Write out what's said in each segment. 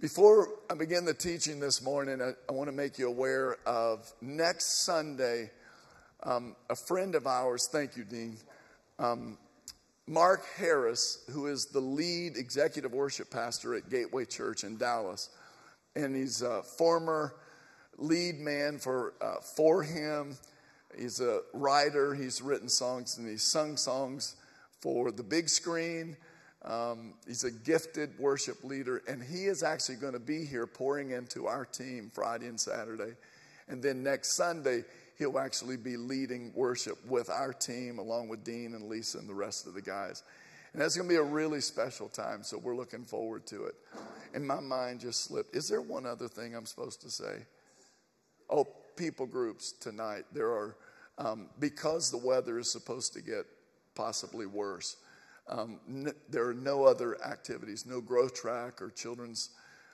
Before I begin the teaching this morning, I, I want to make you aware of next Sunday, um, a friend of ours, thank you, Dean, um, Mark Harris, who is the lead executive worship pastor at Gateway Church in Dallas. And he's a former lead man for, uh, for him. He's a writer, he's written songs, and he's sung songs for the big screen. Um, he's a gifted worship leader, and he is actually going to be here pouring into our team Friday and Saturday. And then next Sunday, he'll actually be leading worship with our team, along with Dean and Lisa and the rest of the guys. And that's going to be a really special time, so we're looking forward to it. And my mind just slipped. Is there one other thing I'm supposed to say? Oh, people groups tonight. There are, um, because the weather is supposed to get possibly worse, um, n- there are no other activities, no growth track or children's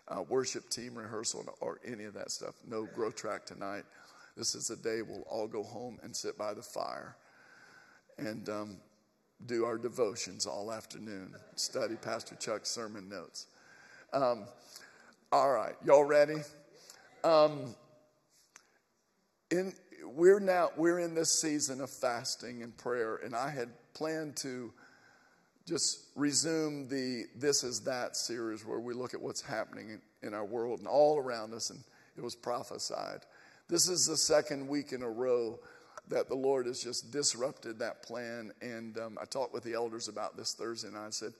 uh, worship team rehearsal or any of that stuff. No growth track tonight. This is the day we'll all go home and sit by the fire and um, do our devotions all afternoon, study Pastor Chuck's sermon notes. Um, all right, y'all ready? Um, in, we're now we're in this season of fasting and prayer, and I had planned to just resume the This Is That series where we look at what's happening in, in our world and all around us, and it was prophesied. This is the second week in a row that the Lord has just disrupted that plan. And um, I talked with the elders about this Thursday, and I said,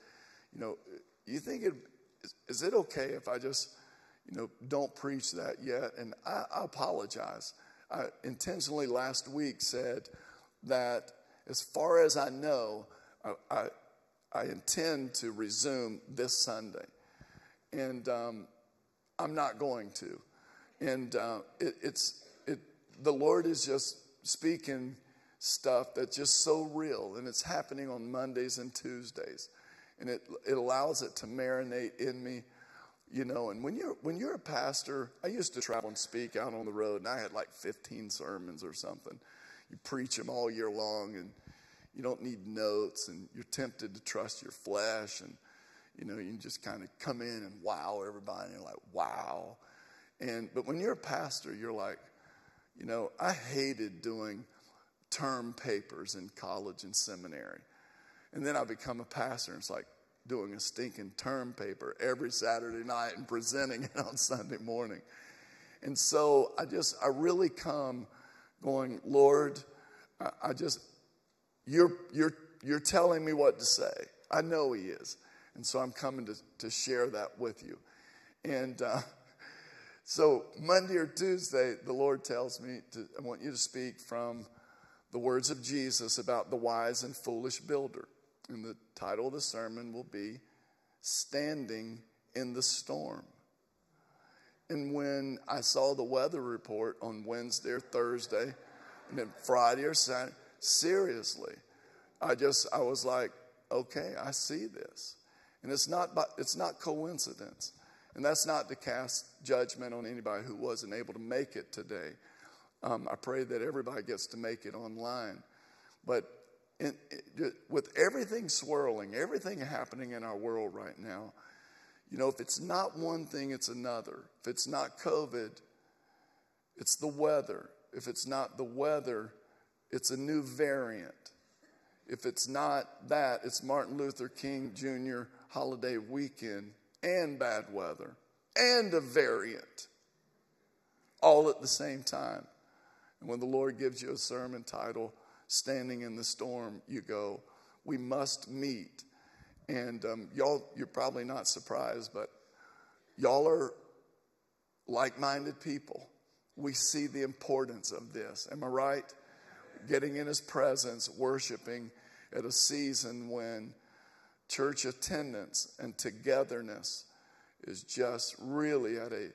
you know, you think it is, it okay if I just, you know, don't preach that yet? And I, I apologize. I intentionally last week said that as far as I know, I I intend to resume this Sunday. And um, I'm not going to. And uh, it, it's, it, the Lord is just speaking stuff that's just so real. And it's happening on Mondays and Tuesdays. And it, it allows it to marinate in me. You know, and when you're when you're a pastor, I used to travel and speak out on the road, and I had like 15 sermons or something. You preach them all year long, and you don't need notes and you're tempted to trust your flesh and you know you can just kind of come in and wow everybody and you're like wow. And but when you're a pastor you're like you know i hated doing term papers in college and seminary. And then i become a pastor and it's like doing a stinking term paper every saturday night and presenting it on sunday morning. And so i just i really come going lord I, I just you're, you're, you're telling me what to say. I know He is. And so I'm coming to, to share that with you. And uh, so Monday or Tuesday, the Lord tells me, to, I want you to speak from the words of Jesus about the wise and foolish builder. And the title of the sermon will be Standing in the Storm. And when I saw the weather report on Wednesday or Thursday, and then Friday or Saturday, seriously. I just, I was like, okay, I see this. And it's not, by, it's not coincidence. And that's not to cast judgment on anybody who wasn't able to make it today. Um, I pray that everybody gets to make it online. But in, it, with everything swirling, everything happening in our world right now, you know, if it's not one thing, it's another. If it's not COVID, it's the weather. If it's not the weather, it's a new variant. If it's not that, it's Martin Luther King Jr. holiday weekend and bad weather and a variant all at the same time. And when the Lord gives you a sermon title, Standing in the Storm, you go, We must meet. And um, y'all, you're probably not surprised, but y'all are like minded people. We see the importance of this. Am I right? Getting in his presence, worshiping at a season when church attendance and togetherness is just really at a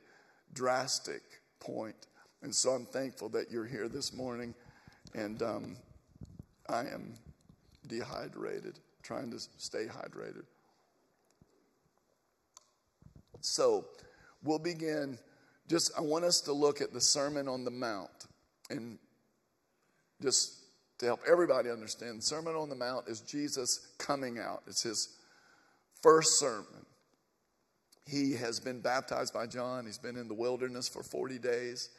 drastic point. And so I'm thankful that you're here this morning. And um, I am dehydrated, trying to stay hydrated. So we'll begin. Just, I want us to look at the Sermon on the Mount. And just to help everybody understand, the Sermon on the Mount is Jesus coming out. It's his first sermon. he has been baptized by John. He's been in the wilderness for 40 days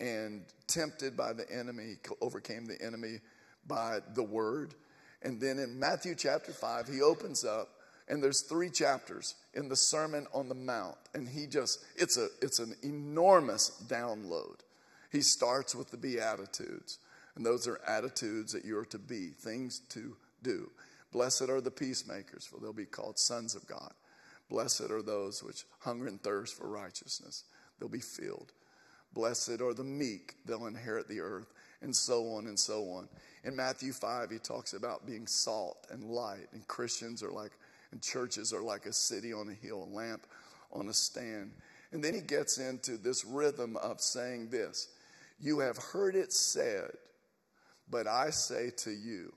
and tempted by the enemy, he overcame the enemy by the word. And then in Matthew chapter 5, he opens up and there's three chapters in the Sermon on the Mount and he just it's a it's an enormous download. He starts with the beatitudes. And those are attitudes that you're to be, things to do. Blessed are the peacemakers, for they'll be called sons of God. Blessed are those which hunger and thirst for righteousness, they'll be filled. Blessed are the meek, they'll inherit the earth, and so on and so on. In Matthew 5, he talks about being salt and light, and Christians are like, and churches are like a city on a hill, a lamp on a stand. And then he gets into this rhythm of saying this You have heard it said, but I say to you.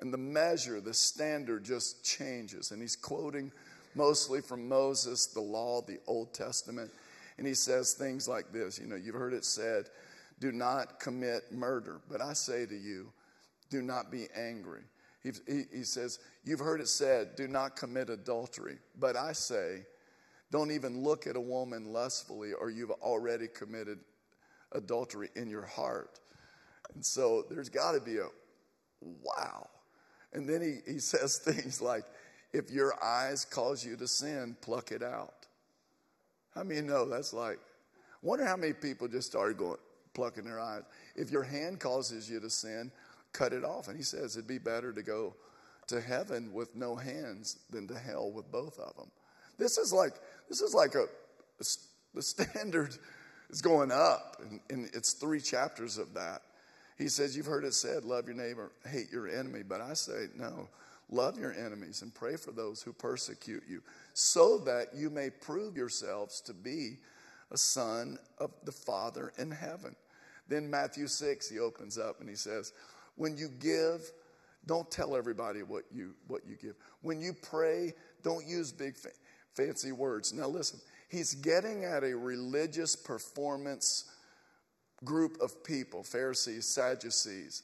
And the measure, the standard just changes. And he's quoting mostly from Moses, the law, the Old Testament. And he says things like this You know, you've heard it said, do not commit murder. But I say to you, do not be angry. He, he, he, says, You've heard it said, do not commit adultery. But I say, don't even look at a woman lustfully, or you've already committed adultery in your heart. And so there's got to be a wow. And then he, he says things like, if your eyes cause you to sin, pluck it out. How many know that's like, wonder how many people just started going, plucking their eyes. If your hand causes you to sin, cut it off. And he says it'd be better to go to heaven with no hands than to hell with both of them. This is like, this is like a, the standard is going up, and, and it's three chapters of that. He says, You've heard it said, love your neighbor, hate your enemy. But I say, No, love your enemies and pray for those who persecute you, so that you may prove yourselves to be a son of the Father in heaven. Then Matthew 6, he opens up and he says, When you give, don't tell everybody what you, what you give. When you pray, don't use big fa- fancy words. Now listen, he's getting at a religious performance group of people, Pharisees, Sadducees.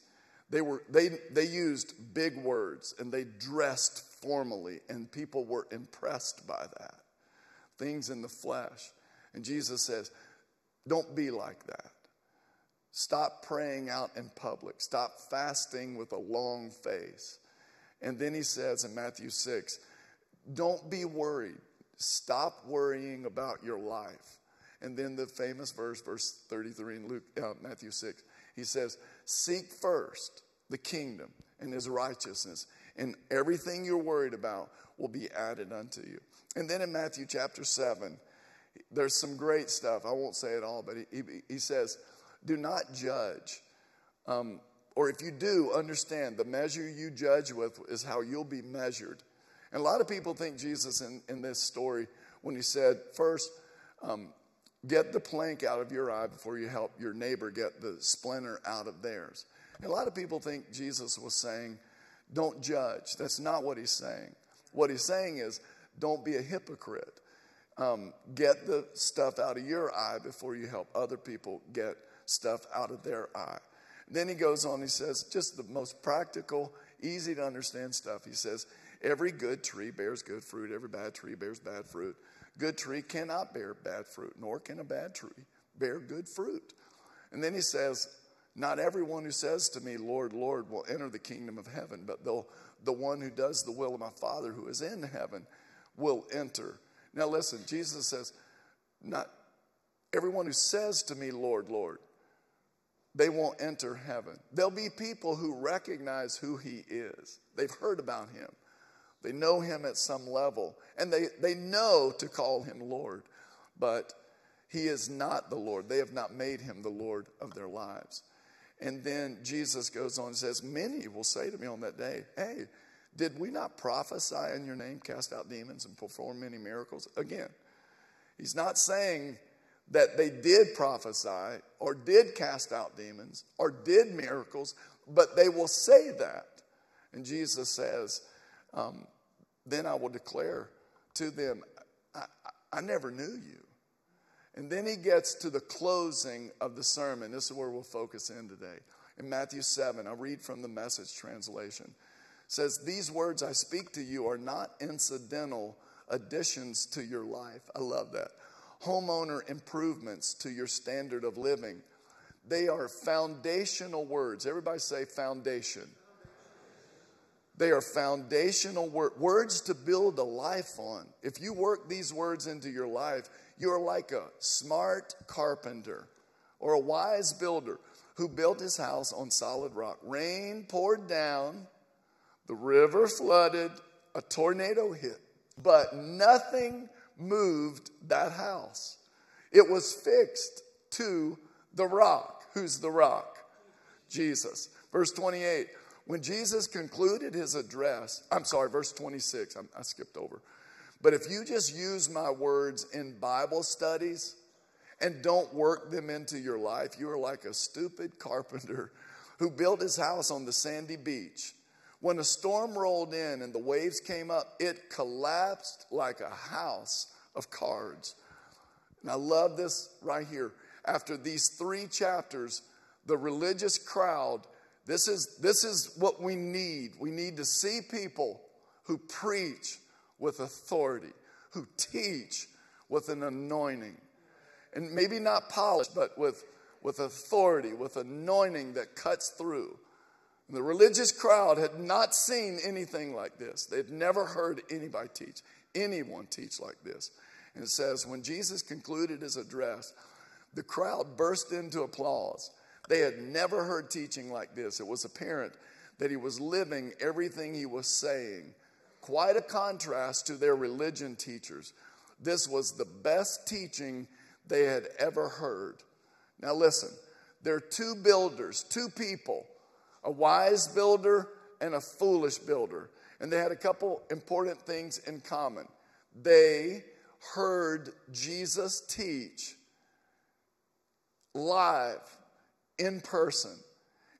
They, were, they, they used big words and they dressed formally, and people were impressed by that. Things in the flesh. And Jesus says, Don't be like that. Stop praying out in public. Stop fasting with a long face. And then he says in Matthew 6, Don't be worried. Stop worrying about your life. And then the famous verse, verse 33 in Luke, uh, Matthew 6, he says, Seek first the kingdom and his righteousness, and everything you're worried about will be added unto you. And then in Matthew chapter 7, there's some great stuff. I won't say it all, but he, he, says, Do not judge. Um, or if you do, understand the measure you judge with is how you'll be measured. And a lot of people think Jesus in, in this story, when he said, First, um, Get the plank out of your eye before you help your neighbor get the splinter out of theirs. A lot of people think Jesus was saying, don't judge. That's not what he's saying. What he's saying is, don't be a hypocrite. Um, get the stuff out of your eye before you help other people get stuff out of their eye. Then he goes on, he says, just the most practical, easy to understand stuff. He says, Every good tree bears good fruit, every bad tree bears bad fruit good tree cannot bear bad fruit, nor can a bad tree bear good fruit. And then he says, Not everyone who says to me, Lord, Lord, will enter the kingdom of heaven, but the one who does the will of my Father who is in heaven will enter. Now listen, Jesus says, Not everyone who says to me, Lord, Lord, they won't enter heaven. There'll be people who recognize who he is. They've heard about him. They know him at some level, and they, they know to call him Lord, but he is not the Lord. They have not made him the Lord of their lives. And then Jesus goes on and says, Many will say to me on that day, Hey, did we not prophesy in your name, cast out demons, and perform many miracles? Again, he's not saying that they did prophesy or did cast out demons or did miracles, but they will say that. And Jesus says, um, then I will declare to them, I, I, I never knew you. And then he gets to the closing of the sermon. This is where we'll focus in today. In Matthew 7, I'll read from the message translation. It says, These words I speak to you are not incidental additions to your life. I love that. Homeowner improvements to your standard of living. They are foundational words. Everybody say foundation. They are foundational wor- words to build a life on. If you work these words into your life, you're like a smart carpenter or a wise builder who built his house on solid rock. Rain poured down, the river flooded, a tornado hit, but nothing moved that house. It was fixed to the rock. Who's the rock? Jesus. Verse 28 when Jesus concluded his address, I'm sorry, verse 26, I skipped over. But if you just use my words in Bible studies and don't work them into your life, you are like a stupid carpenter who built his house on the sandy beach. When a storm rolled in and the waves came up, it collapsed like a house of cards. And I love this right here. After these three chapters, the religious crowd this is, this is what we need. We need to see people who preach with authority, who teach with an anointing. And maybe not polished, but with, with authority, with anointing that cuts through. And the religious crowd had not seen anything like this. They'd never heard anybody teach, anyone teach like this. And it says, when Jesus concluded his address, the crowd burst into applause. They had never heard teaching like this. It was apparent that he was living everything he was saying. Quite a contrast to their religion teachers. This was the best teaching they had ever heard. Now, listen, there are two builders, two people, a wise builder and a foolish builder. And they had a couple important things in common. They heard Jesus teach live in person.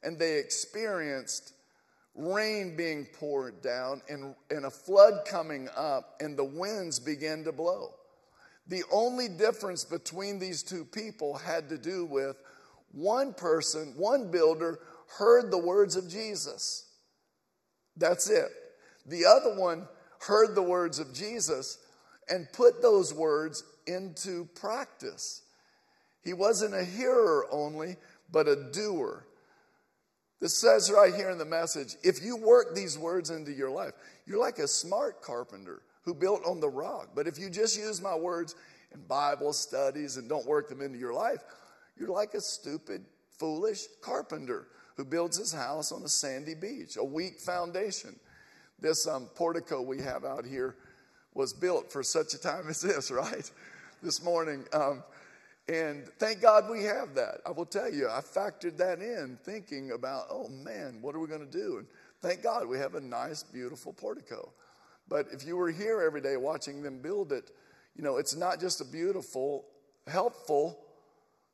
And they experienced rain being poured down and, and a flood coming up, and the winds began to blow. The only difference between these two people had to do with one person, one builder, heard the words of Jesus. That's it. The other one heard the words of Jesus and put those words into practice. He wasn't a hearer only, but a doer. This says right here in the message if you work these words into your life, you're like a smart carpenter who built on the rock. But if you just use my words in Bible studies and don't work them into your life, you're like a stupid, foolish carpenter who builds his house on a sandy beach, a weak foundation. This um, portico we have out here was built for such a time as this, right? This morning, um, and thank God we have that. I will tell you, I factored that in thinking about, oh man, what are we going to do? And thank God we have a nice, beautiful portico. But if you were here every day watching them build it, you know, it's not just a beautiful, helpful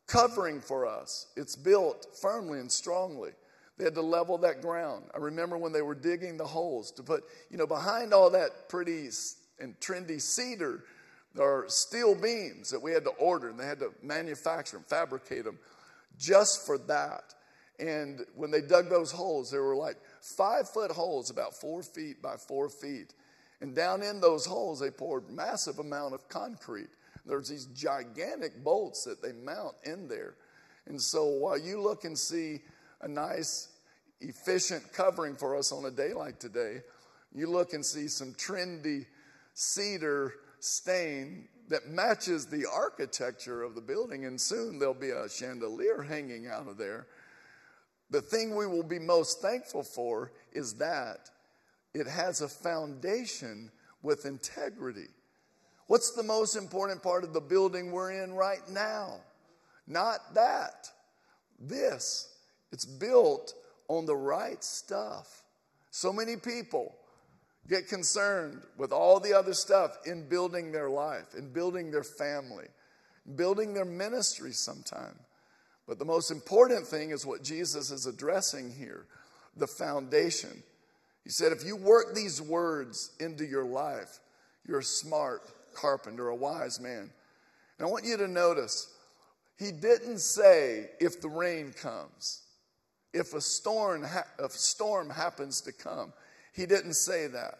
covering for us, it's built firmly and strongly. They had to level that ground. I remember when they were digging the holes to put, you know, behind all that pretty and trendy cedar there are steel beams that we had to order and they had to manufacture and fabricate them just for that. And when they dug those holes, there were like five foot holes, about four feet by four feet. And down in those holes, they poured massive amount of concrete. There's these gigantic bolts that they mount in there. And so while you look and see a nice, efficient covering for us on a day like today, you look and see some trendy cedar stain that matches the architecture of the building, and soon there'll be a chandelier hanging out of there. The thing we will be most thankful for is that it has a foundation with integrity. What's the most important part of the building we're in right now? Not that. This. It's built on the right stuff. So many people get concerned with all the other stuff in building their life, in building their family, building their ministry sometime. But the most important thing is what Jesus is addressing here the foundation. He said, if you work these words into your life, you're a smart carpenter, a wise man. And I want you to notice, he didn't say if the rain comes, if a storm, ha- a storm happens to come. He didn't say that.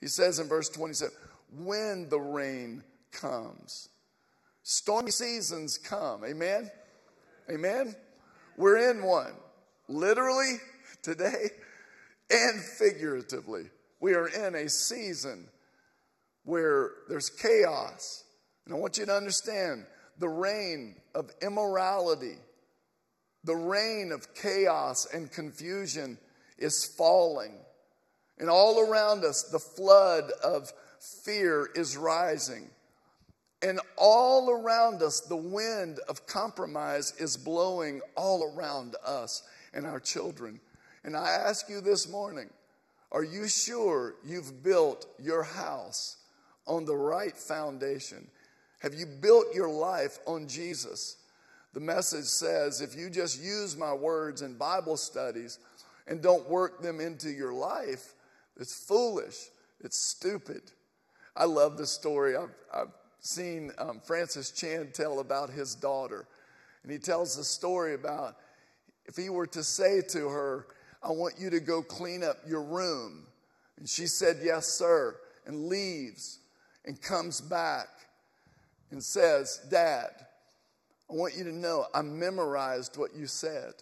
He says in verse 27 when the rain comes. Stormy seasons come. Amen? Amen? We're in one, literally today and figuratively. We are in a season where there's chaos. And I want you to understand the rain of immorality, the rain of chaos and confusion is falling. And all around us, the flood of fear is rising. And all around us, the wind of compromise is blowing all around us and our children. And I ask you this morning are you sure you've built your house on the right foundation? Have you built your life on Jesus? The message says if you just use my words in Bible studies and don't work them into your life, it's foolish, it's stupid. I love the story. I've, I've seen um, Francis Chan tell about his daughter. And he tells the story about if he were to say to her, I want you to go clean up your room. And she said, Yes, sir, and leaves and comes back and says, Dad, I want you to know I memorized what you said.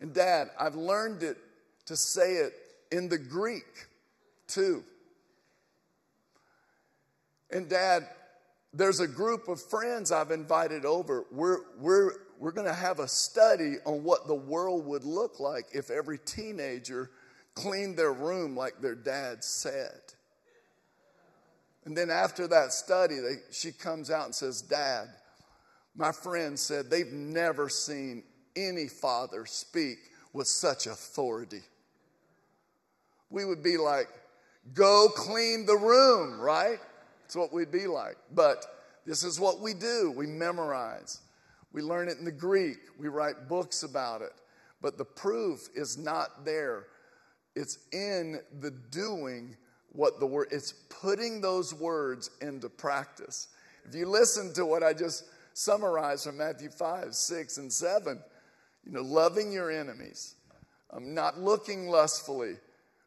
And Dad, I've learned it to say it in the Greek too. And Dad, there's a group of friends I've invited over. We're, we're, we're going to have a study on what the world would look like if every teenager cleaned their room like their dad said. And then after that study, they, she comes out and says, Dad, my friend said they've never seen any father speak with such authority. We would be like, go clean the room, right? That's what we'd be like. But this is what we do we memorize, we learn it in the Greek, we write books about it. But the proof is not there, it's in the doing what the word, it's putting those words into practice. If you listen to what I just summarized from Matthew 5, 6, and 7, you know, loving your enemies, um, not looking lustfully,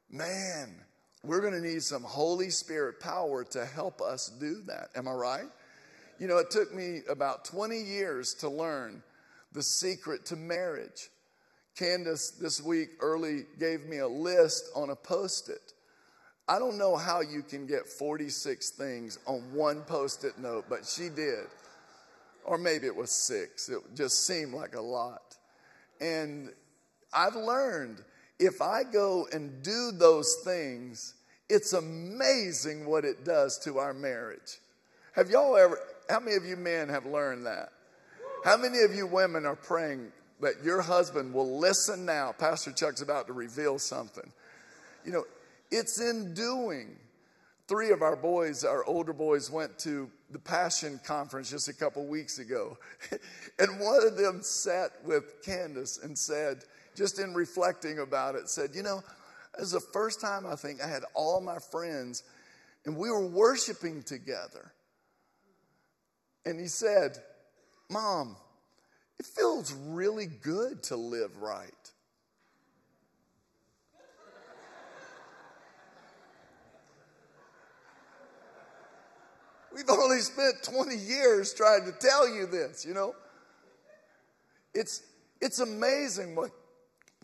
man, we're going to need some Holy Spirit power to help us do that. Am I right? You know, it took me about 20 years to learn the secret to marriage. Candace this week early gave me a list on a post it I don't know how you can get 46 things on one post it note, but she did. Or maybe it was six. It just seemed like a lot. And I've learned if I go and do those things, it's amazing what it does to our marriage. Have y'all ever, how many of you men have learned that? How many of you women are praying that your husband will listen now? Pastor Chuck's about to reveal something. You know, it's in doing. Three of our boys, our older boys, went to the Passion Conference just a couple weeks ago. and one of them sat with Candace and said, just in reflecting about it, said, You know, it was the first time I think I had all my friends and we were worshiping together. And he said, Mom, it feels really good to live right. We've only spent 20 years trying to tell you this, you know? It's, it's amazing what,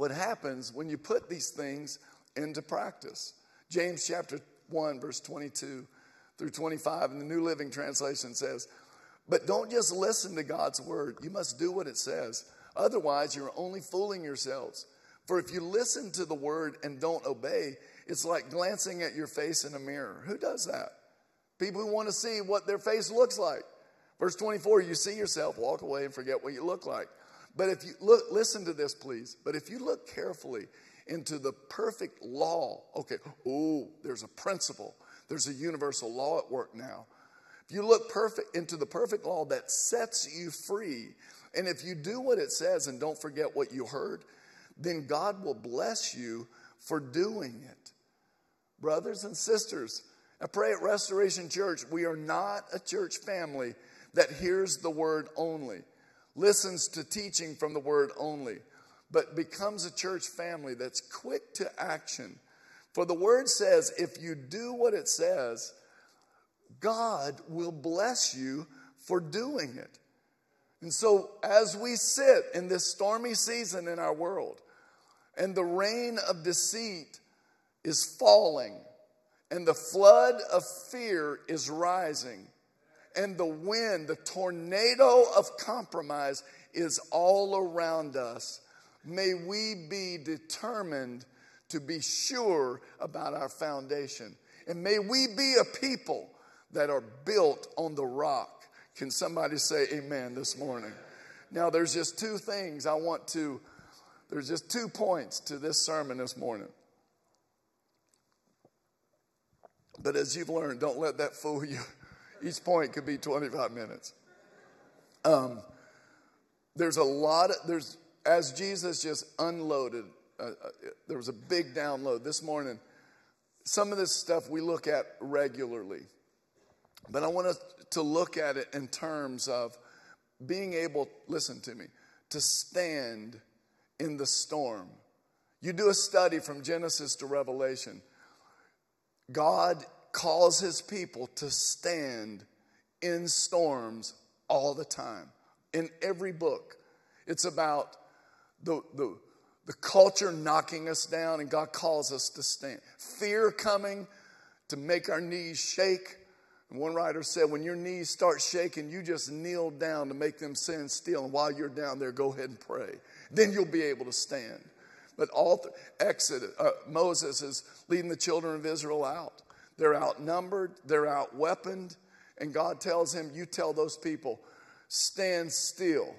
what happens when you put these things into practice. James chapter 1, verse 22 through 25 in the New Living Translation says, But don't just listen to God's word, you must do what it says. Otherwise, you're only fooling yourselves. For if you listen to the word and don't obey, it's like glancing at your face in a mirror. Who does that? People who want to see what their face looks like. Verse 24, you see yourself, walk away and forget what you look like. But if you look, listen to this, please. But if you look carefully into the perfect law, okay, oh, there's a principle, there's a universal law at work now. If you look perfect into the perfect law that sets you free, and if you do what it says and don't forget what you heard, then God will bless you for doing it. Brothers and sisters, I pray at Restoration Church, we are not a church family that hears the word only, listens to teaching from the word only, but becomes a church family that's quick to action, For the word says, if you do what it says, God will bless you for doing it. And so, as we sit in this stormy season in our world, and the rain of deceit is falling, and the flood of fear is rising, and the wind, the tornado of compromise is all around us. May we be determined to be sure about our foundation. And may we be a people that are built on the rock. Can somebody say amen this morning? Now, there's just two things I want to, there's just two points to this sermon this morning. But as you've learned, don't let that fool you. Each point could be 25 minutes. Um, there's a lot of, there's, as Jesus just unloaded, uh, uh, there was a big download this morning. Some of this stuff we look at regularly. But I want us to look at it in terms of being able, listen to me, to stand in the storm. You do a study from Genesis to Revelation. God calls his people to stand in storms all the time. In every book, it's about the, the, the culture knocking us down, and God calls us to stand. Fear coming to make our knees shake. And one writer said, when your knees start shaking, you just kneel down to make them stand still. And while you're down there, go ahead and pray. Then you'll be able to stand. But all th- Exodus, uh, Moses is leading the children of Israel out. They're outnumbered, they're outweaponed, and God tells him, You tell those people, stand still.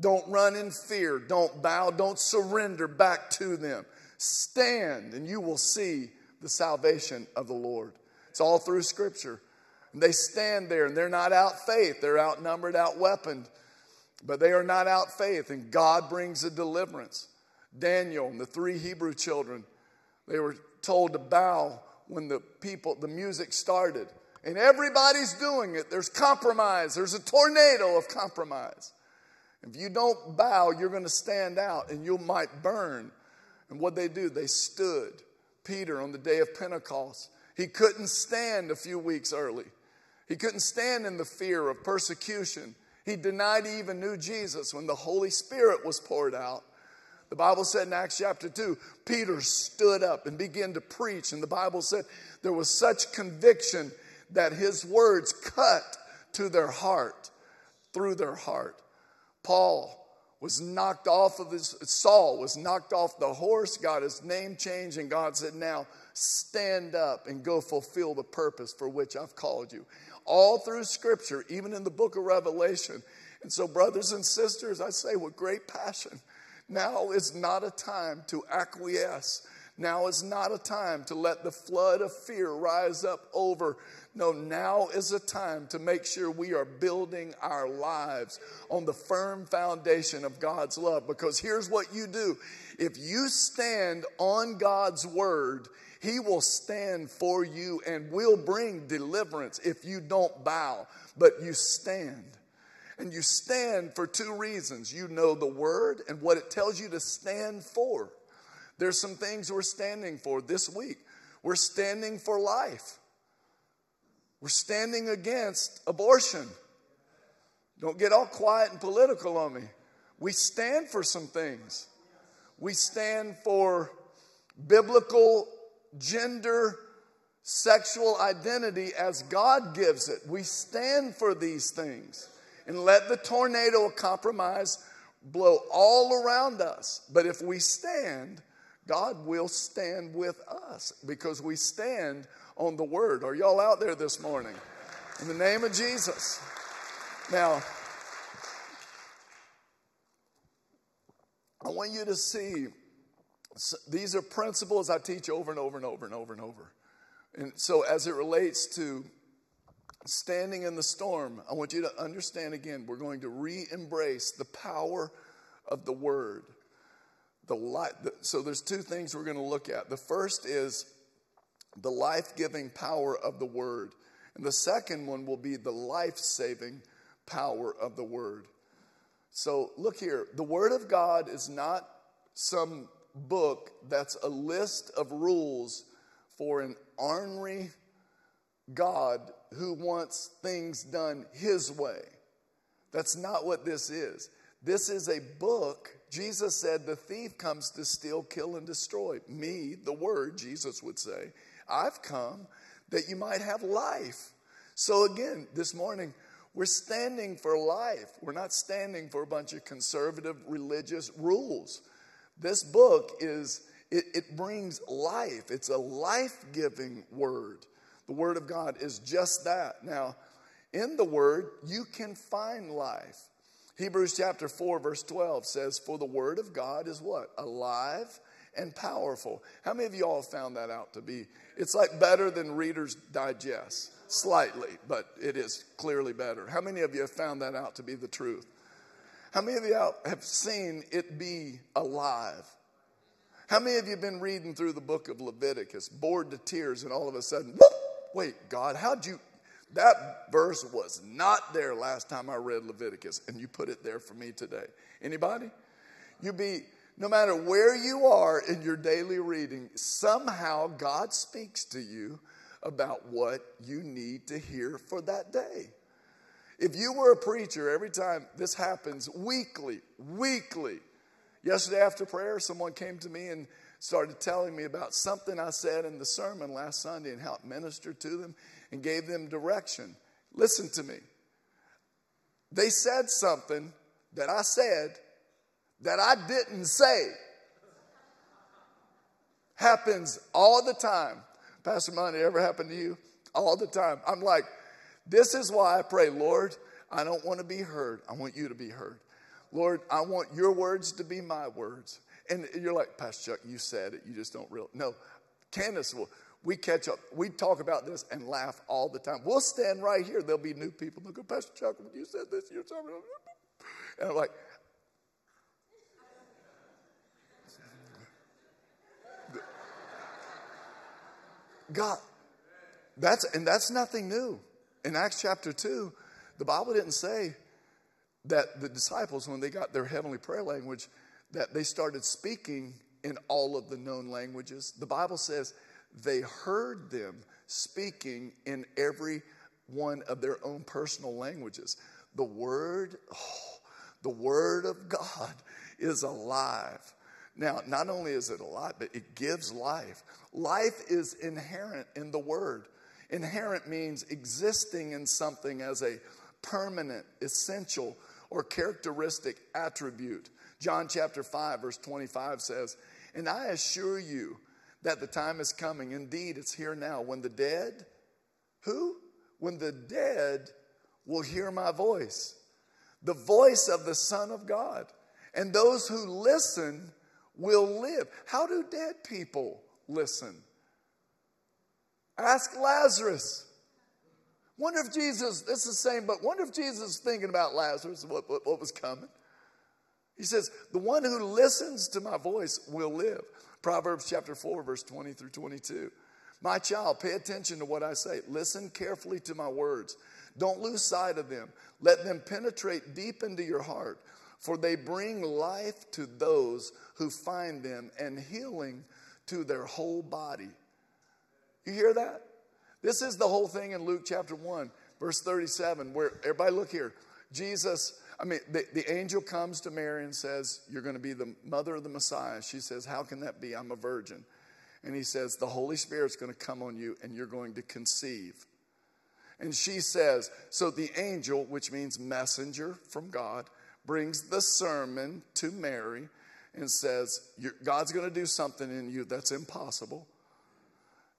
Don't run in fear. Don't bow. Don't surrender back to them. Stand, and you will see the salvation of the Lord. It's all through Scripture. And they stand there, and they're not out faith. They're outnumbered, outweaponed, but they are not out faith, and God brings a deliverance. Daniel and the three Hebrew children, they were told to bow when the people, the music started. And everybody's doing it. There's compromise. There's a tornado of compromise. If you don't bow, you're going to stand out and you might burn. And what they do, they stood. Peter on the day of Pentecost, he couldn't stand a few weeks early. He couldn't stand in the fear of persecution. He denied he even knew Jesus when the Holy Spirit was poured out. The Bible said in Acts chapter 2, Peter stood up and began to preach. And the Bible said there was such conviction that his words cut to their heart, through their heart. Paul was knocked off of his, Saul was knocked off the horse, got his name changed, and God said, Now stand up and go fulfill the purpose for which I've called you. All through Scripture, even in the book of Revelation. And so, brothers and sisters, I say with great passion, now is not a time to acquiesce. Now is not a time to let the flood of fear rise up over. No, now is a time to make sure we are building our lives on the firm foundation of God's love. Because here's what you do if you stand on God's word, He will stand for you and will bring deliverance if you don't bow, but you stand. And you stand for two reasons. You know the word and what it tells you to stand for. There's some things we're standing for this week. We're standing for life. We're standing against abortion. Don't get all quiet and political on me. We stand for some things. We stand for biblical gender sexual identity as God gives it. We stand for these things and let the tornado of compromise blow all around us. But if we stand, God will stand with us because we stand on the word. Are y'all out there this morning? In the name of Jesus. Now, I want you to see these are principles I teach over and over and over and over and over. And so, as it relates to standing in the storm, I want you to understand again, we're going to re embrace the power of the word. The life, so there's two things we're going to look at. The first is the life giving power of the word, and the second one will be the life saving power of the word. So look here the word of God is not some book that's a list of rules for an ornery God who wants things done his way. That's not what this is. This is a book. Jesus said, The thief comes to steal, kill, and destroy. Me, the word, Jesus would say, I've come that you might have life. So, again, this morning, we're standing for life. We're not standing for a bunch of conservative religious rules. This book is, it, it brings life, it's a life giving word. The Word of God is just that. Now, in the Word, you can find life. Hebrews chapter 4, verse 12 says, For the Word of God is what? Alive and powerful. How many of you all found that out to be? It's like better than Reader's Digest, slightly, but it is clearly better. How many of you have found that out to be the truth? How many of you have seen it be alive? How many of you have been reading through the book of Leviticus, bored to tears, and all of a sudden, whoop, wait, God, how'd you? That verse was not there last time I read Leviticus, and you put it there for me today. Anybody? You be, no matter where you are in your daily reading, somehow God speaks to you about what you need to hear for that day. If you were a preacher, every time this happens weekly, weekly. Yesterday after prayer, someone came to me and started telling me about something I said in the sermon last Sunday and how it ministered to them and gave them direction. Listen to me. They said something that I said that I didn't say. Happens all the time. Pastor Money, ever happened to you? All the time. I'm like, this is why I pray, Lord, I don't want to be heard. I want you to be heard. Lord, I want your words to be my words. And you're like, Pastor Chuck, you said it. You just don't really. No, Candace will. We catch up. We talk about this and laugh all the time. We'll stand right here. There'll be new people. They'll go, Pastor Chuck, when you said this, you're talking. about. And I'm like, God, that's and that's nothing new. In Acts chapter 2, the Bible didn't say that the disciples, when they got their heavenly prayer language, that they started speaking in all of the known languages. The Bible says they heard them speaking in every one of their own personal languages. The Word, oh, the Word of God is alive. Now, not only is it alive, but it gives life. Life is inherent in the Word. Inherent means existing in something as a permanent, essential, or characteristic attribute. John chapter 5, verse 25 says, And I assure you that the time is coming, indeed, it's here now, when the dead, who? When the dead will hear my voice, the voice of the Son of God. And those who listen will live. How do dead people listen? Ask Lazarus. Wonder if Jesus, this is the same, but wonder if Jesus is thinking about Lazarus, what, what, what was coming. He says, The one who listens to my voice will live. Proverbs chapter 4, verse 20 through 22. My child, pay attention to what I say. Listen carefully to my words. Don't lose sight of them. Let them penetrate deep into your heart, for they bring life to those who find them and healing to their whole body. You hear that? This is the whole thing in Luke chapter 1, verse 37, where everybody look here. Jesus, I mean, the, the angel comes to Mary and says, You're going to be the mother of the Messiah. She says, How can that be? I'm a virgin. And he says, The Holy Spirit's going to come on you and you're going to conceive. And she says, So the angel, which means messenger from God, brings the sermon to Mary and says, God's going to do something in you that's impossible.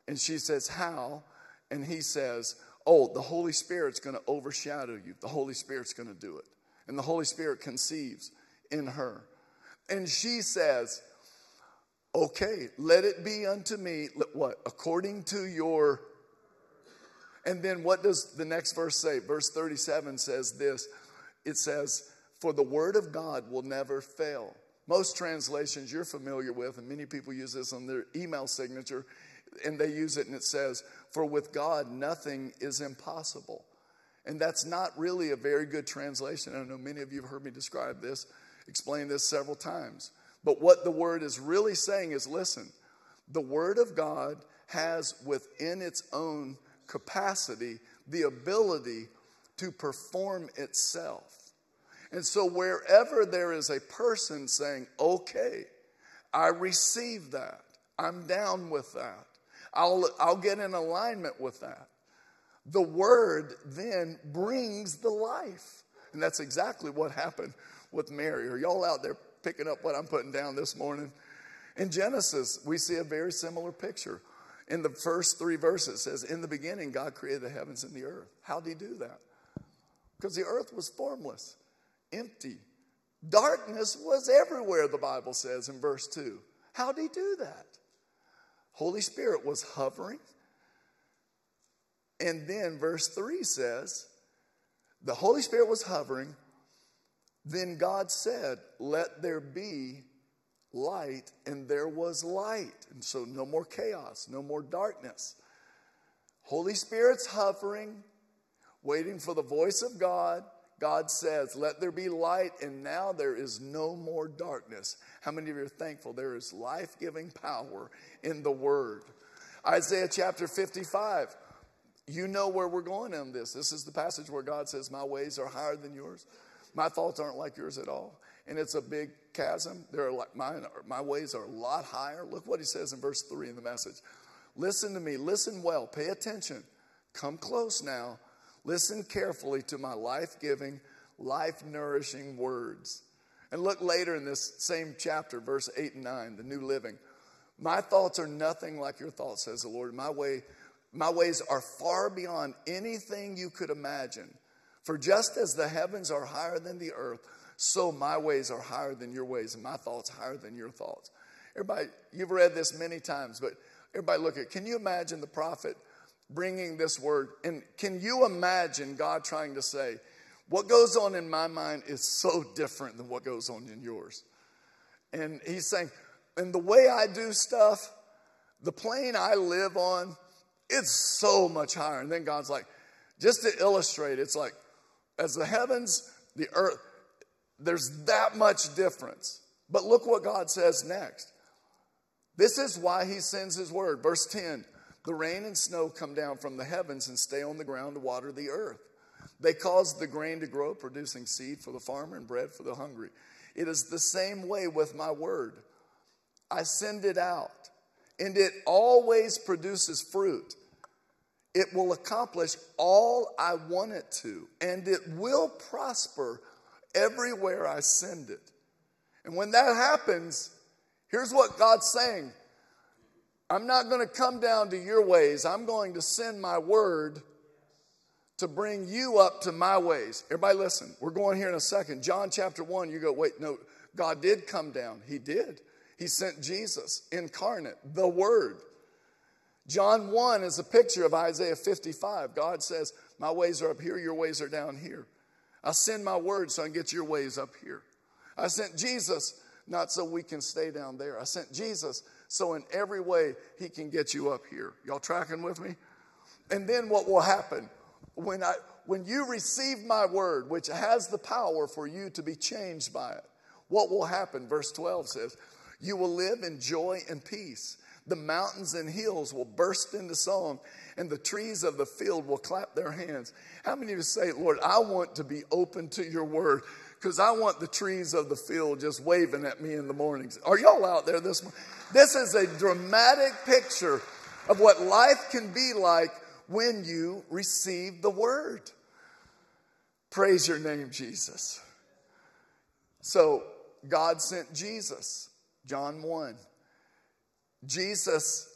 And she says, How? And he says, Oh, the Holy Spirit's going to overshadow you. The Holy Spirit's going to do it. And the Holy Spirit conceives in her. And she says, Okay, let it be unto me, what? According to your. And then what does the next verse say? Verse 37 says this it says, For the word of God will never fail. Most translations you're familiar with, and many people use this on their email signature, and they use it and it says, For with God nothing is impossible. And that's not really a very good translation. I know many of you have heard me describe this, explain this several times. But what the word is really saying is listen, the word of God has within its own capacity the ability to perform itself. And so, wherever there is a person saying, okay, I receive that, I'm down with that, I'll, I'll get in alignment with that, the word then brings the life. And that's exactly what happened with Mary. Are y'all out there picking up what I'm putting down this morning? In Genesis, we see a very similar picture. In the first three verses, it says, In the beginning, God created the heavens and the earth. How did he do that? Because the earth was formless, empty. Darkness was everywhere, the Bible says in verse 2. How did he do that? Holy Spirit was hovering. And then verse 3 says, The Holy Spirit was hovering. Then God said, Let there be light, and there was light. And so no more chaos, no more darkness. Holy Spirit's hovering, waiting for the voice of God. God says, Let there be light, and now there is no more darkness. How many of you are thankful there is life giving power in the Word? Isaiah chapter 55. You know where we're going on this. This is the passage where God says, My ways are higher than yours. My thoughts aren't like yours at all and it's a big chasm. There are like mine, my ways are a lot higher. Look what he says in verse 3 in the message. Listen to me, listen well, pay attention. Come close now. Listen carefully to my life giving, life nourishing words. And look later in this same chapter, verse 8 and 9, the New Living. My thoughts are nothing like your thoughts, says the Lord. My way, my ways are far beyond anything you could imagine. For just as the heavens are higher than the earth, so my ways are higher than your ways, and my thoughts higher than your thoughts. Everybody, you've read this many times, but everybody look at it. can you imagine the prophet bringing this word? And can you imagine God trying to say, what goes on in my mind is so different than what goes on in yours? And he's saying, and the way I do stuff, the plane I live on, it's so much higher. And then God's like, just to illustrate, it's like, as the heavens, the earth, there's that much difference. But look what God says next. This is why he sends his word. Verse 10 The rain and snow come down from the heavens and stay on the ground to water the earth. They cause the grain to grow, producing seed for the farmer and bread for the hungry. It is the same way with my word. I send it out, and it always produces fruit. It will accomplish all I want it to, and it will prosper everywhere I send it. And when that happens, here's what God's saying I'm not going to come down to your ways, I'm going to send my word to bring you up to my ways. Everybody, listen. We're going here in a second. John chapter 1, you go, wait, no, God did come down. He did. He sent Jesus incarnate, the Word. John 1 is a picture of Isaiah 55. God says, My ways are up here, your ways are down here. I send my word so I can get your ways up here. I sent Jesus not so we can stay down there. I sent Jesus so in every way he can get you up here. Y'all tracking with me? And then what will happen when I when you receive my word which has the power for you to be changed by it? What will happen? Verse 12 says, "You will live in joy and peace." The mountains and hills will burst into song, and the trees of the field will clap their hands. How many of you say, Lord, I want to be open to your word? Because I want the trees of the field just waving at me in the mornings. Are y'all out there this morning? This is a dramatic picture of what life can be like when you receive the word. Praise your name, Jesus. So, God sent Jesus, John 1. Jesus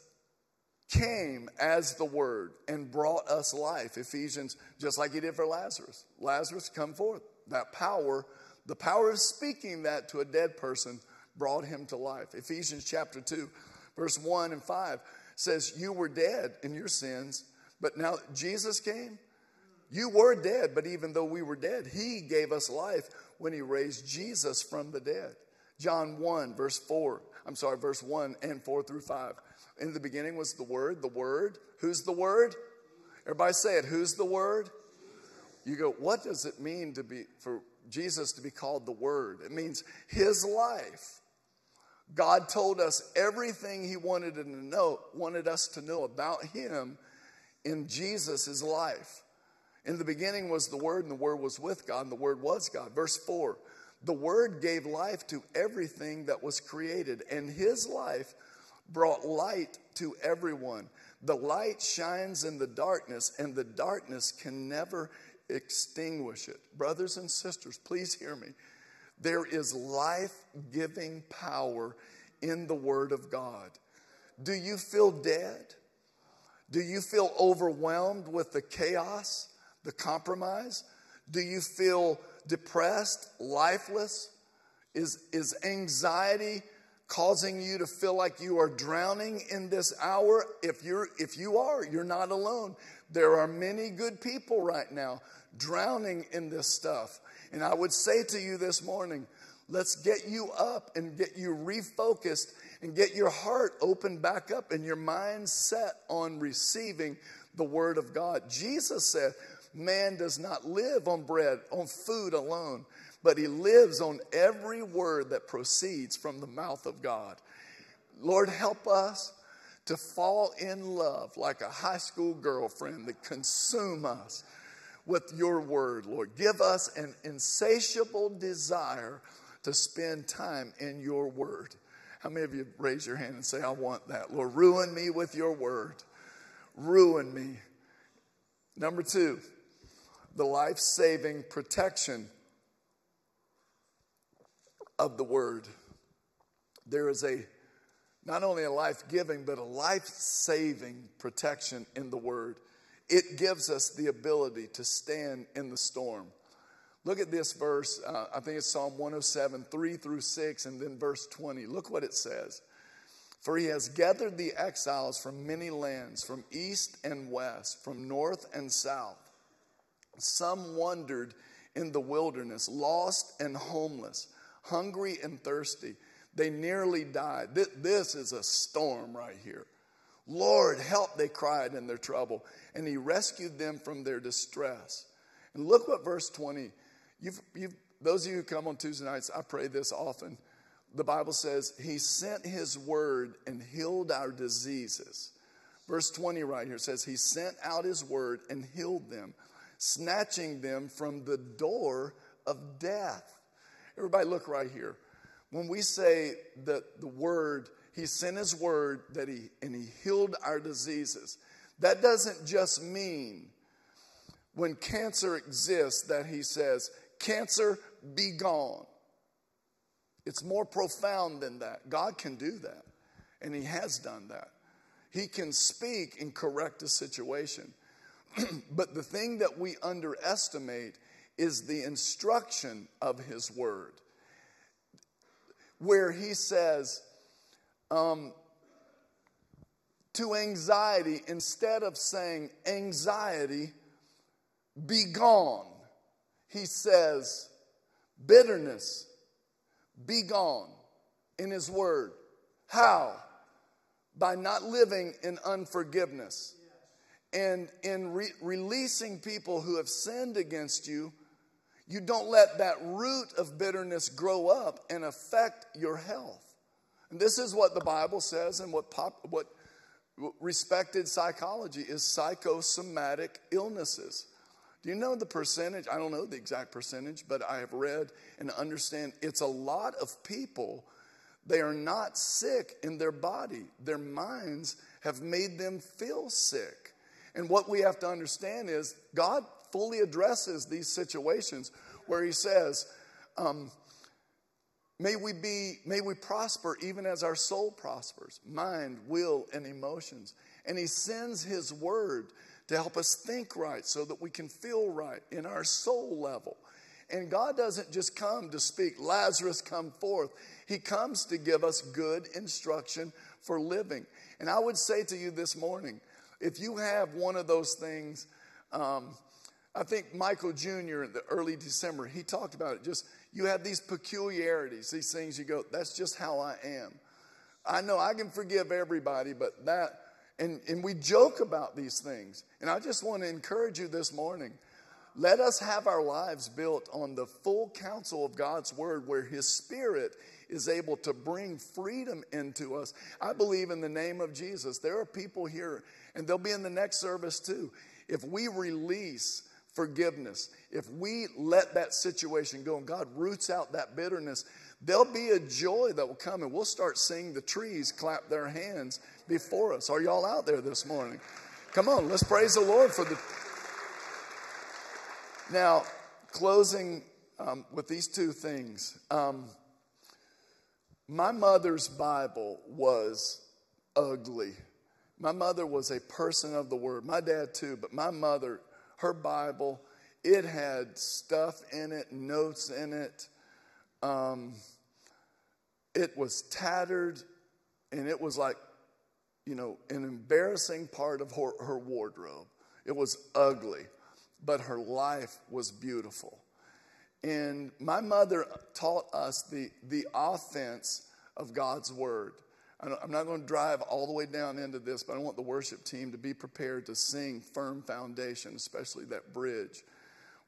came as the word and brought us life. Ephesians, just like he did for Lazarus. Lazarus, come forth. That power, the power of speaking that to a dead person brought him to life. Ephesians chapter 2, verse 1 and 5 says, You were dead in your sins, but now Jesus came. You were dead, but even though we were dead, he gave us life when he raised Jesus from the dead. John 1, verse 4 I'm sorry, verse 1 and 4 through 5. In the beginning was the Word, the Word. Who's the Word? Everybody say it. Who's the Word? You go, what does it mean to be for Jesus to be called the Word? It means his life God told us everything He wanted to know, wanted us to know about Him in Jesus' life. In the beginning was the Word, and the Word was with God, and the Word was God. Verse 4 The Word gave life to everything that was created, and His life brought light to everyone. The light shines in the darkness, and the darkness can never extinguish it. Brothers and sisters, please hear me. There is life giving power in the Word of God. Do you feel dead? Do you feel overwhelmed with the chaos, the compromise? Do you feel depressed, lifeless? Is, is anxiety causing you to feel like you are drowning in this hour? If, you're, if you are, you're not alone. There are many good people right now drowning in this stuff. And I would say to you this morning, let's get you up and get you refocused and get your heart opened back up and your mind set on receiving the Word of God. Jesus said, Man does not live on bread, on food alone, but he lives on every word that proceeds from the mouth of God. Lord, help us to fall in love like a high school girlfriend that consume us with your word, Lord. Give us an insatiable desire to spend time in your word. How many of you raise your hand and say, I want that? Lord, ruin me with your word. Ruin me. Number two, the life saving protection of the word. There is a not only a life giving, but a life saving protection in the word it gives us the ability to stand in the storm. Look at this verse. Uh, I think it's Psalm 107, 3 through 6, and then verse 20. Look what it says. For he has gathered the exiles from many lands, from east and west, from north and south. Some wandered in the wilderness, lost and homeless, hungry and thirsty. They nearly died. This is a storm right here. Lord, help, they cried in their trouble, and he rescued them from their distress. And look what verse 20, you've, you've, those of you who come on Tuesday nights, I pray this often. The Bible says, He sent His word and healed our diseases. Verse 20 right here says, He sent out His word and healed them, snatching them from the door of death. Everybody, look right here. When we say that the word he sent His word that he, and He healed our diseases. That doesn't just mean when cancer exists that He says, Cancer, be gone. It's more profound than that. God can do that, and He has done that. He can speak and correct a situation. but the thing that we underestimate is the instruction of His word, where He says, um, to anxiety instead of saying, anxiety, be gone. He says, bitterness, be gone in His Word. How? By not living in unforgiveness and in re- releasing people who have sinned against you. You don't let that root of bitterness grow up and affect your health. And this is what the Bible says and what, pop, what respected psychology is psychosomatic illnesses. Do you know the percentage? I don't know the exact percentage, but I have read and understand it's a lot of people. They are not sick in their body, their minds have made them feel sick. And what we have to understand is God fully addresses these situations where He says, um, May we be, may we prosper even as our soul prospers, mind, will, and emotions. And he sends his word to help us think right so that we can feel right in our soul level. And God doesn't just come to speak, Lazarus, come forth. He comes to give us good instruction for living. And I would say to you this morning, if you have one of those things, um, I think Michael Jr. in the early December, he talked about it. Just you have these peculiarities, these things you go, that's just how I am. I know I can forgive everybody, but that, and, and we joke about these things. And I just want to encourage you this morning Let us have our lives built on the full counsel of God's word, where His Spirit is able to bring freedom into us. I believe in the name of Jesus. There are people here, and they'll be in the next service too. If we release forgiveness, if we let that situation go and God roots out that bitterness, there'll be a joy that will come and we'll start seeing the trees clap their hands before us. Are y'all out there this morning? Come on, let's praise the Lord for the. Now, closing um, with these two things. Um, my mother's Bible was ugly. My mother was a person of the word. My dad too, but my mother, her Bible, it had stuff in it, notes in it. Um, it was tattered, and it was like, you know, an embarrassing part of her, her wardrobe. It was ugly, but her life was beautiful. And my mother taught us the, the offense of God's word. I'm not going to drive all the way down into this, but I want the worship team to be prepared to sing Firm Foundation, especially that bridge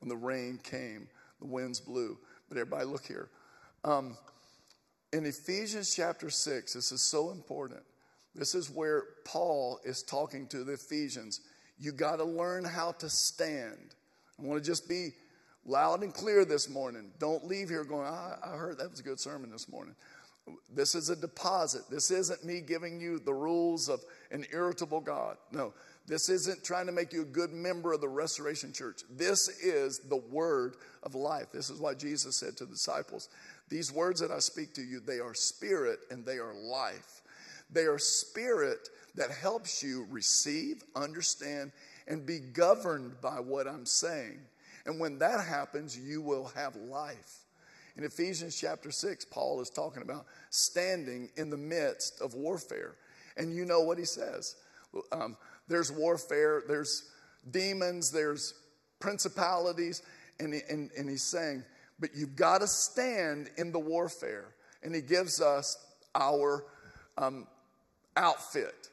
when the rain came, the winds blew. But everybody, look here. Um, in Ephesians chapter 6, this is so important. This is where Paul is talking to the Ephesians. You got to learn how to stand. I want to just be loud and clear this morning. Don't leave here going, I, I heard that was a good sermon this morning. This is a deposit. This isn't me giving you the rules of an irritable God. No, this isn't trying to make you a good member of the Restoration Church. This is the word of life. This is what Jesus said to the disciples These words that I speak to you, they are spirit and they are life. They are spirit that helps you receive, understand, and be governed by what I'm saying. And when that happens, you will have life. In Ephesians chapter 6, Paul is talking about standing in the midst of warfare. And you know what he says um, there's warfare, there's demons, there's principalities, and, he, and, and he's saying, but you've got to stand in the warfare. And he gives us our um, outfit,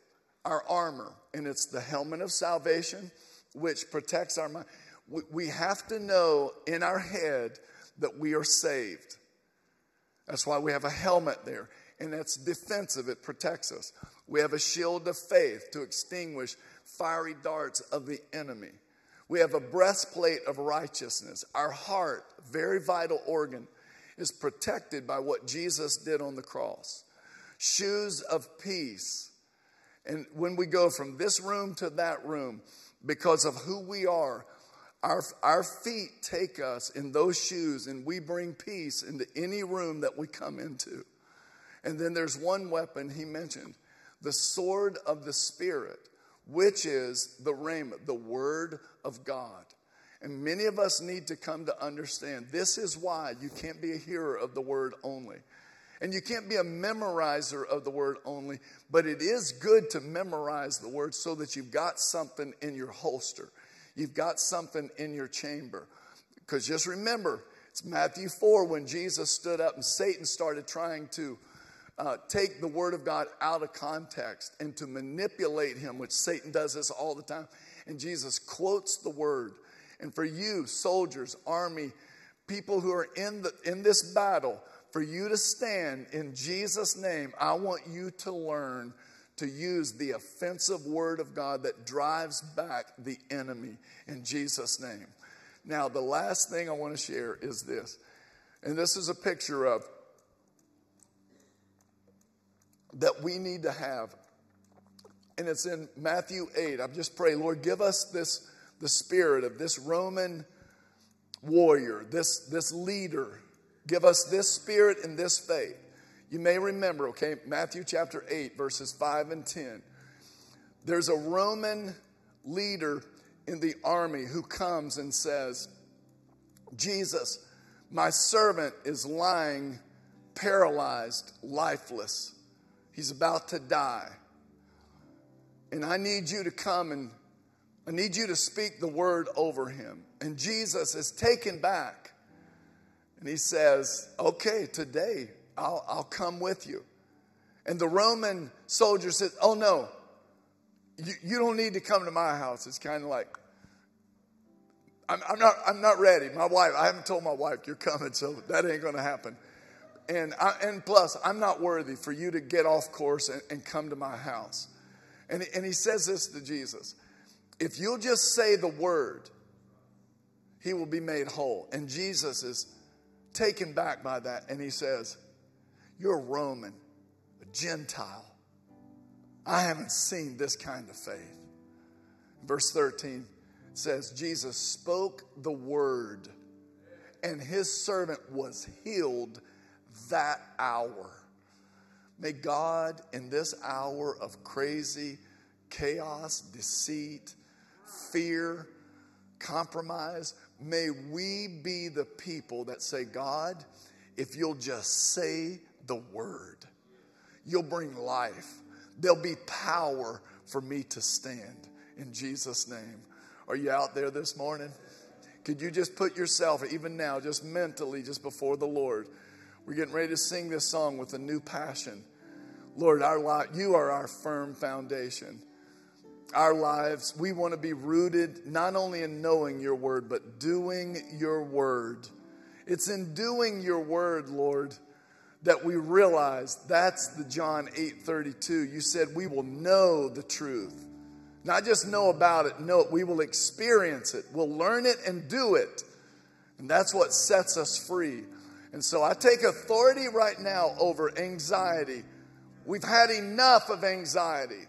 our armor, and it's the helmet of salvation, which protects our mind. We, we have to know in our head that we are saved. That's why we have a helmet there, and that's defensive, it protects us. We have a shield of faith to extinguish fiery darts of the enemy. We have a breastplate of righteousness. Our heart, very vital organ, is protected by what Jesus did on the cross. Shoes of peace. And when we go from this room to that room, because of who we are, our, our feet take us in those shoes and we bring peace into any room that we come into. And then there's one weapon he mentioned the sword of the Spirit, which is the rhema, the word of God. And many of us need to come to understand this is why you can't be a hearer of the word only. And you can't be a memorizer of the word only, but it is good to memorize the word so that you've got something in your holster. You've got something in your chamber. Because just remember, it's Matthew 4 when Jesus stood up and Satan started trying to uh, take the word of God out of context and to manipulate him, which Satan does this all the time. And Jesus quotes the word. And for you, soldiers, army, people who are in, the, in this battle, for you to stand in Jesus' name, I want you to learn to use the offensive word of God that drives back the enemy in Jesus' name. Now, the last thing I want to share is this, and this is a picture of that we need to have. And it's in Matthew 8. I'm just praying, Lord, give us this the spirit of this Roman warrior, this, this leader. Give us this spirit and this faith. You may remember, okay, Matthew chapter 8, verses 5 and 10. There's a Roman leader in the army who comes and says, Jesus, my servant is lying paralyzed, lifeless. He's about to die. And I need you to come and I need you to speak the word over him. And Jesus is taken back. And he says, Okay, today I'll, I'll come with you. And the Roman soldier said, Oh, no, you, you don't need to come to my house. It's kind of like, I'm, I'm, not, I'm not ready. My wife, I haven't told my wife you're coming, so that ain't going to happen. And, I, and plus, I'm not worthy for you to get off course and, and come to my house. And, and he says this to Jesus If you'll just say the word, he will be made whole. And Jesus is taken back by that. And he says, You're a Roman, a Gentile. I haven't seen this kind of faith. Verse 13 says, Jesus spoke the word, and his servant was healed that hour. May God, in this hour of crazy chaos, deceit, fear, compromise, may we be the people that say, God, if you'll just say the word, you'll bring life. There'll be power for me to stand in Jesus' name. Are you out there this morning? Could you just put yourself, even now, just mentally, just before the Lord? We're getting ready to sing this song with a new passion. Lord, our life, you are our firm foundation. Our lives, we want to be rooted not only in knowing your word, but doing your word. It's in doing your word, Lord, that we realize that's the John 8:32. You said we will know the truth. Not just know about it, know it. We will experience it. We'll learn it and do it. And that's what sets us free. And so I take authority right now over anxiety. We've had enough of anxiety.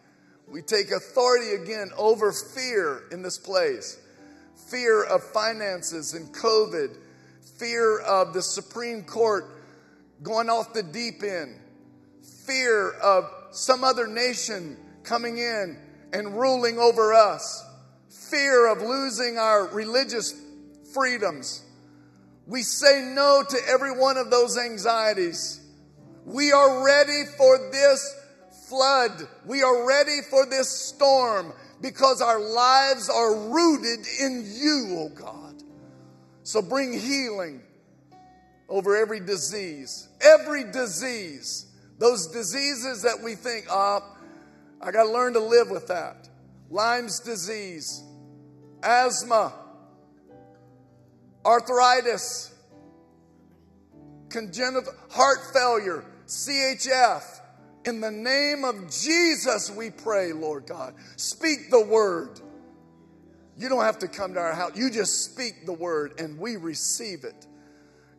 We take authority again over fear in this place fear of finances and COVID, fear of the Supreme Court going off the deep end, fear of some other nation coming in and ruling over us, fear of losing our religious freedoms we say no to every one of those anxieties. We are ready for this flood. We are ready for this storm because our lives are rooted in you, oh God. So bring healing over every disease, every disease. Those diseases that we think, ah, oh, I got to learn to live with that. Lyme's disease, asthma, arthritis, congenital heart failure, CHF. In the name of Jesus, we pray, Lord God. Speak the word. You don't have to come to our house. You just speak the word and we receive it.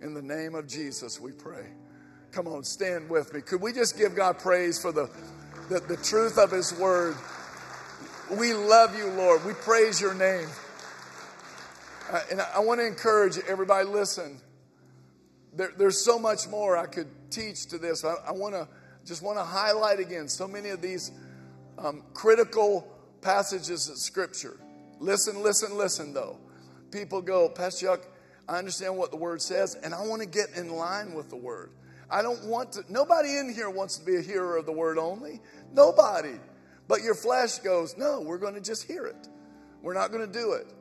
In the name of Jesus, we pray. Come on, stand with me. Could we just give God praise for the, the, the truth of His word? We love you, Lord. We praise your name. Uh, and I, I want to encourage everybody, listen. There, there's so much more I could teach to this. I, I want to just want to highlight again so many of these um, critical passages of Scripture. Listen, listen, listen, though. People go, Pastor Chuck, I understand what the Word says, and I want to get in line with the Word. I don't want to, nobody in here wants to be a hearer of the Word only. Nobody. But your flesh goes, no, we're going to just hear it. We're not going to do it.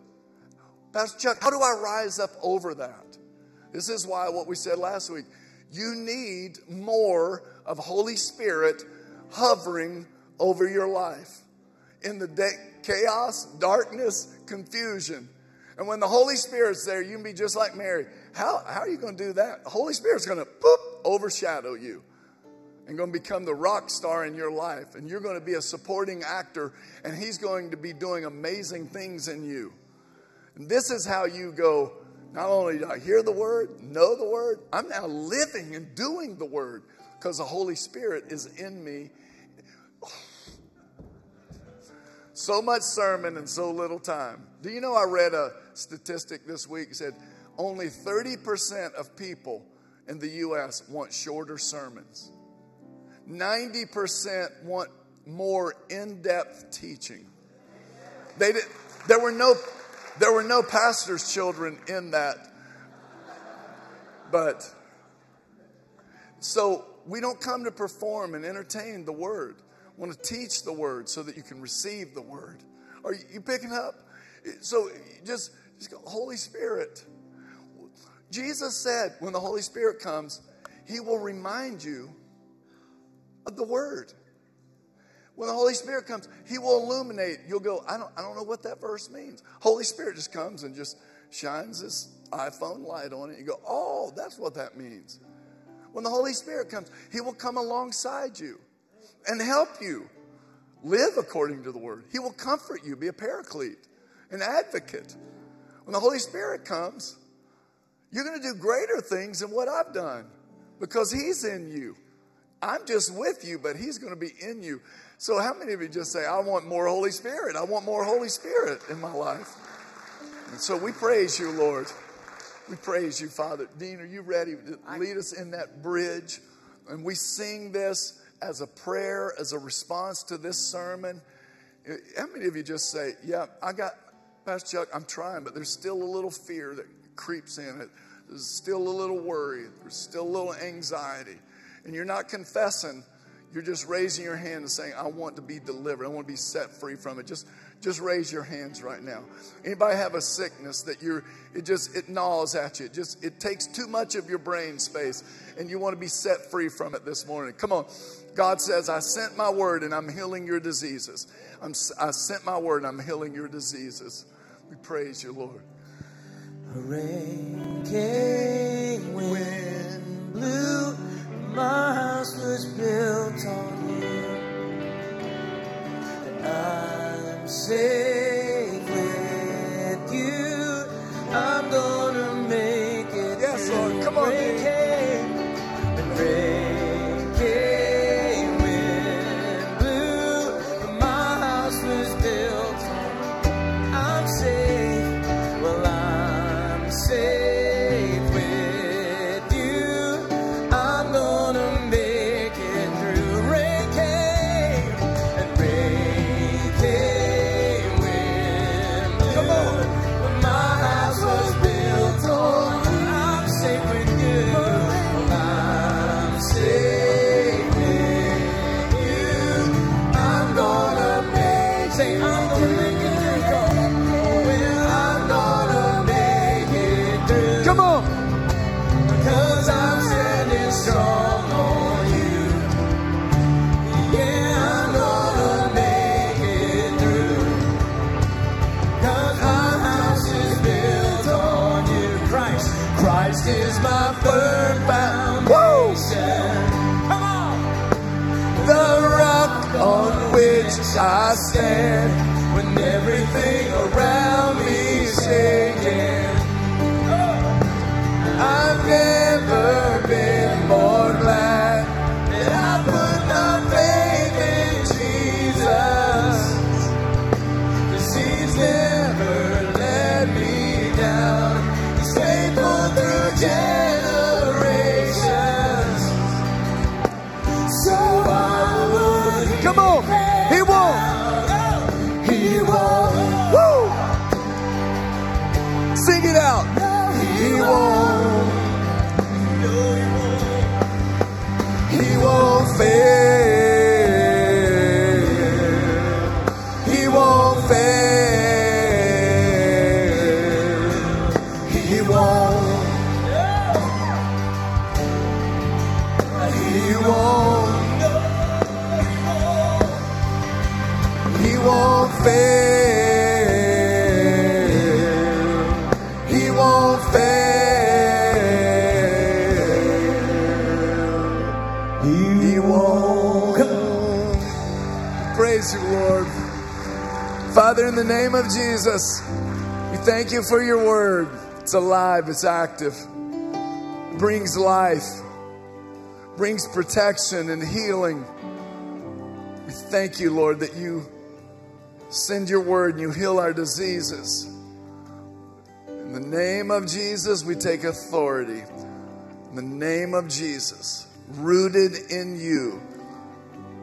Pastor Chuck, how do I rise up over that? This is why what we said last week. You need more of Holy Spirit hovering over your life in the day, chaos, darkness, confusion. And when the Holy Spirit's there, you can be just like Mary. How, how are you going to do that? The Holy Spirit's going to poop overshadow you and going to become the rock star in your life. And you're going to be a supporting actor, and He's going to be doing amazing things in you. And this is how you go, not only do I hear the word, know the word, I'm now living and doing the word because the Holy Spirit is in me. So much sermon and so little time. Do you know I read a statistic this week said only 30% of people in the U.S. want shorter sermons. 90% want more in depth teaching. They did, there were no there were no pastor's children in that. But so we don't come to perform and entertain the word. Want to teach the word so that you can receive the word. Are you picking up? So just, just go, Holy Spirit. Jesus said, when the Holy Spirit comes, he will remind you of the word. When the Holy Spirit comes, He will illuminate. You'll go, I don't, I don't know what that verse means. Holy Spirit just comes and just shines this iPhone light on it. You go, oh, that's what that means. When the Holy Spirit comes, he will come alongside you and help you live according to the word. He will comfort you, be a paraclete, an advocate. When the Holy Spirit comes, you're going to do greater things than what I've done because He's in you. I'm just with you, but He's going to be in you. So, how many of you just say, I want more Holy Spirit? I want more Holy Spirit in my life. And so, we praise you, Lord. We praise you, Father. Dean, are you ready to lead us in that bridge? And we sing this as a prayer, as a response to this sermon. Eh, how many of you just say, Yeah, I got, Pastor Chuck, I'm trying, but there's still a little fear that creeps in it. There's still a little worry. There's still a little anxiety. And you're not confessing, you're just raising your hand and saying, I want to be delivered. I want to be set free from it. Just just raise your hands right now. Anybody have a sickness that you're it just it gnaws at you. It just it takes too much of your brain space and you want to be set free from it this morning. Come on. God says, I sent my word and I'm healing your diseases. I'm, I sent my word and I'm healing your diseases. We praise you, Lord. Rain came, wind blew, my house was built on you. And I'm safe with you. I'm gonna make it. Yes, Lord. Come on, Rain came, Christ is my firm foundation. Come on! The rock on which I stand when everything the name of Jesus, we thank you for your word. It's alive, it's active, it brings life, brings protection and healing. We thank you, Lord, that you send your word and you heal our diseases. In the name of Jesus, we take authority. In the name of Jesus, rooted in you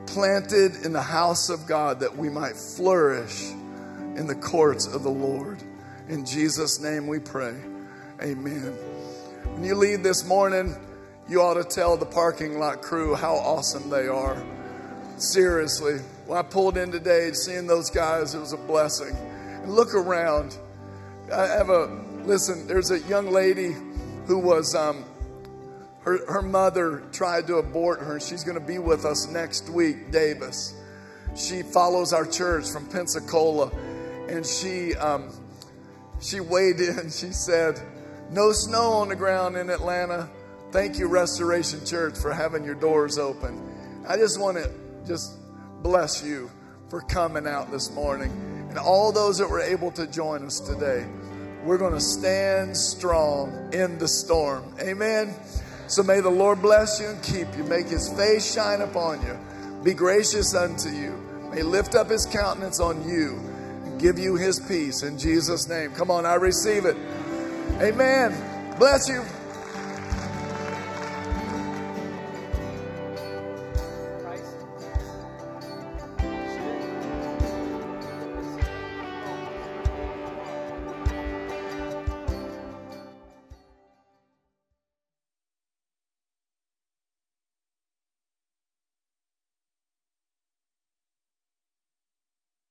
planted in the house of God that we might flourish in the courts of the Lord. In Jesus' name we pray. Amen. When you leave this morning, you ought to tell the parking lot crew how awesome they are. Seriously. When I pulled in today, seeing those guys, it was a blessing. And look around. I have a, listen, there's a young lady who was, um, her, her mother tried to abort her. She's going to be with us next week, Davis. She follows our church from Pensacola, and she um, she weighed in. She said, No snow on the ground in Atlanta. Thank you, Restoration Church, for having your doors open. I just want to just bless you for coming out this morning. And all those that were able to join us today, we're going to stand strong in the storm. Amen. So may the Lord bless you and keep you, make his face shine upon you, be gracious unto you, may lift up his countenance on you, give you his peace in Jesus' name. Come on, I receive it. Amen. Bless you.